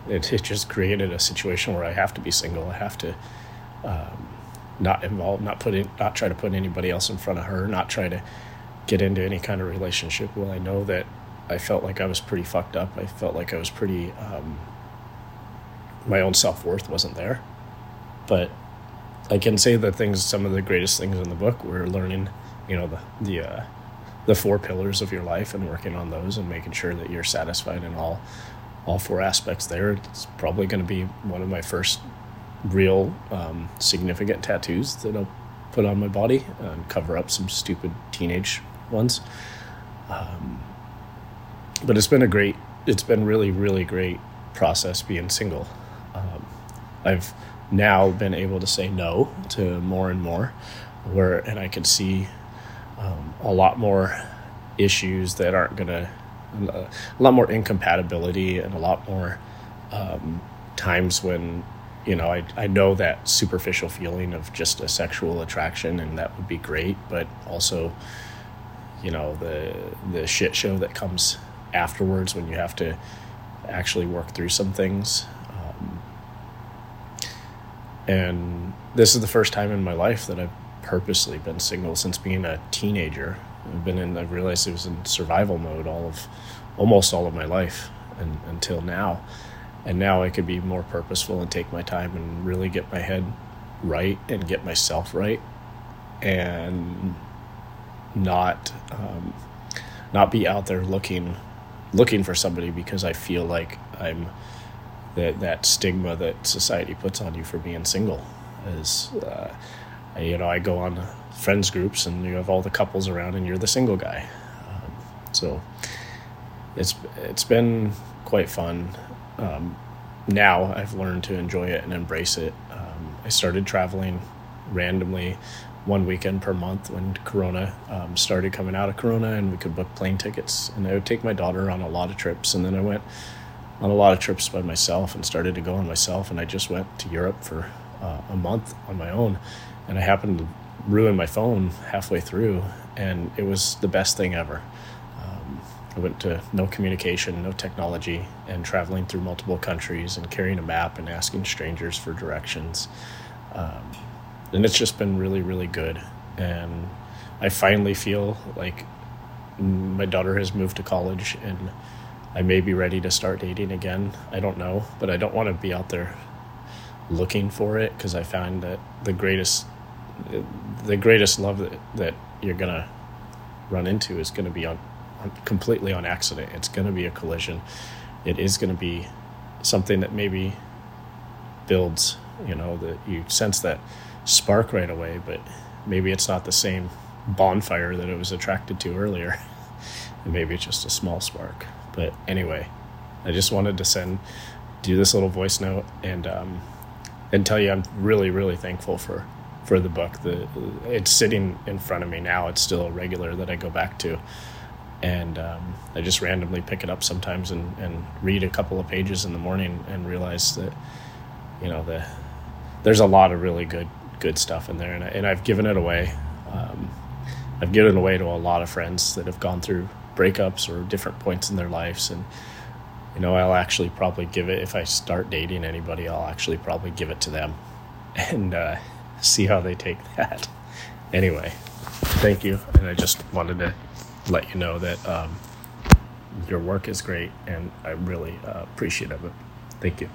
E: it, it just created a situation where I have to be single. I have to um, not involve, not put in, not try to put anybody else in front of her, not try to get into any kind of relationship. Well, I know that I felt like I was pretty fucked up. I felt like I was pretty, um, my own self worth wasn't there. But I can say the things, some of the greatest things in the book were learning, you know, the, the, uh, the four pillars of your life and working on those and making sure that you're satisfied in all all four aspects there. It's probably going to be one of my first real um, significant tattoos that I'll put on my body and cover up some stupid teenage ones. Um, but it's been a great, it's been really, really great process being single. Um, I've now been able to say no to more and more, where and I can see um, a lot more issues that aren't going to a, a lot more incompatibility and a lot more um, times when you know I, I know that superficial feeling of just a sexual attraction and that would be great but also you know the the shit show that comes afterwards when you have to actually work through some things um, and this is the first time in my life that i've purposely been single since being a teenager I've been in. I realized it was in survival mode all of, almost all of my life, and until now, and now I could be more purposeful and take my time and really get my head right and get myself right, and not um, not be out there looking looking for somebody because I feel like I'm that that stigma that society puts on you for being single is uh, you know I go on friends groups and you have all the couples around and you're the single guy. Um, so it's it's been quite fun. Um, now I've learned to enjoy it and embrace it. Um, I started traveling randomly one weekend per month when Corona um, started coming out of Corona and we could book plane tickets. And I would take my daughter on a lot of trips. And then I went on a lot of trips by myself and started to go on myself. And I just went to Europe for uh, a month on my own. And I happened to ruined my phone halfway through, and it was the best thing ever. Um, I went to no communication, no technology, and traveling through multiple countries and carrying a map and asking strangers for directions. Um, and it's just been really, really good. And I finally feel like my daughter has moved to college and I may be ready to start dating again. I don't know, but I don't want to be out there looking for it because I find that the greatest the greatest love that, that you're gonna run into is gonna be on, on completely on accident. It's gonna be a collision. It is gonna be something that maybe builds. You know that you sense that spark right away, but maybe it's not the same bonfire that it was attracted to earlier. and maybe it's just a small spark. But anyway, I just wanted to send do this little voice note and um, and tell you I'm really really thankful for for the book. The it's sitting in front of me now. It's still a regular that I go back to, and um, I just randomly pick it up sometimes and, and read a couple of pages in the morning and realize that you know the there's a lot of really good good stuff in there, and I, and I've given it away. Um, I've given it away to a lot of friends that have gone through breakups or different points in their lives and you know i'll actually probably give it if i start dating anybody i'll actually probably give it to them and uh, see how they take that. Anyway, thank you. And I just wanted to let you know that um, your work is great and I'm really uh, appreciative of it. Thank you.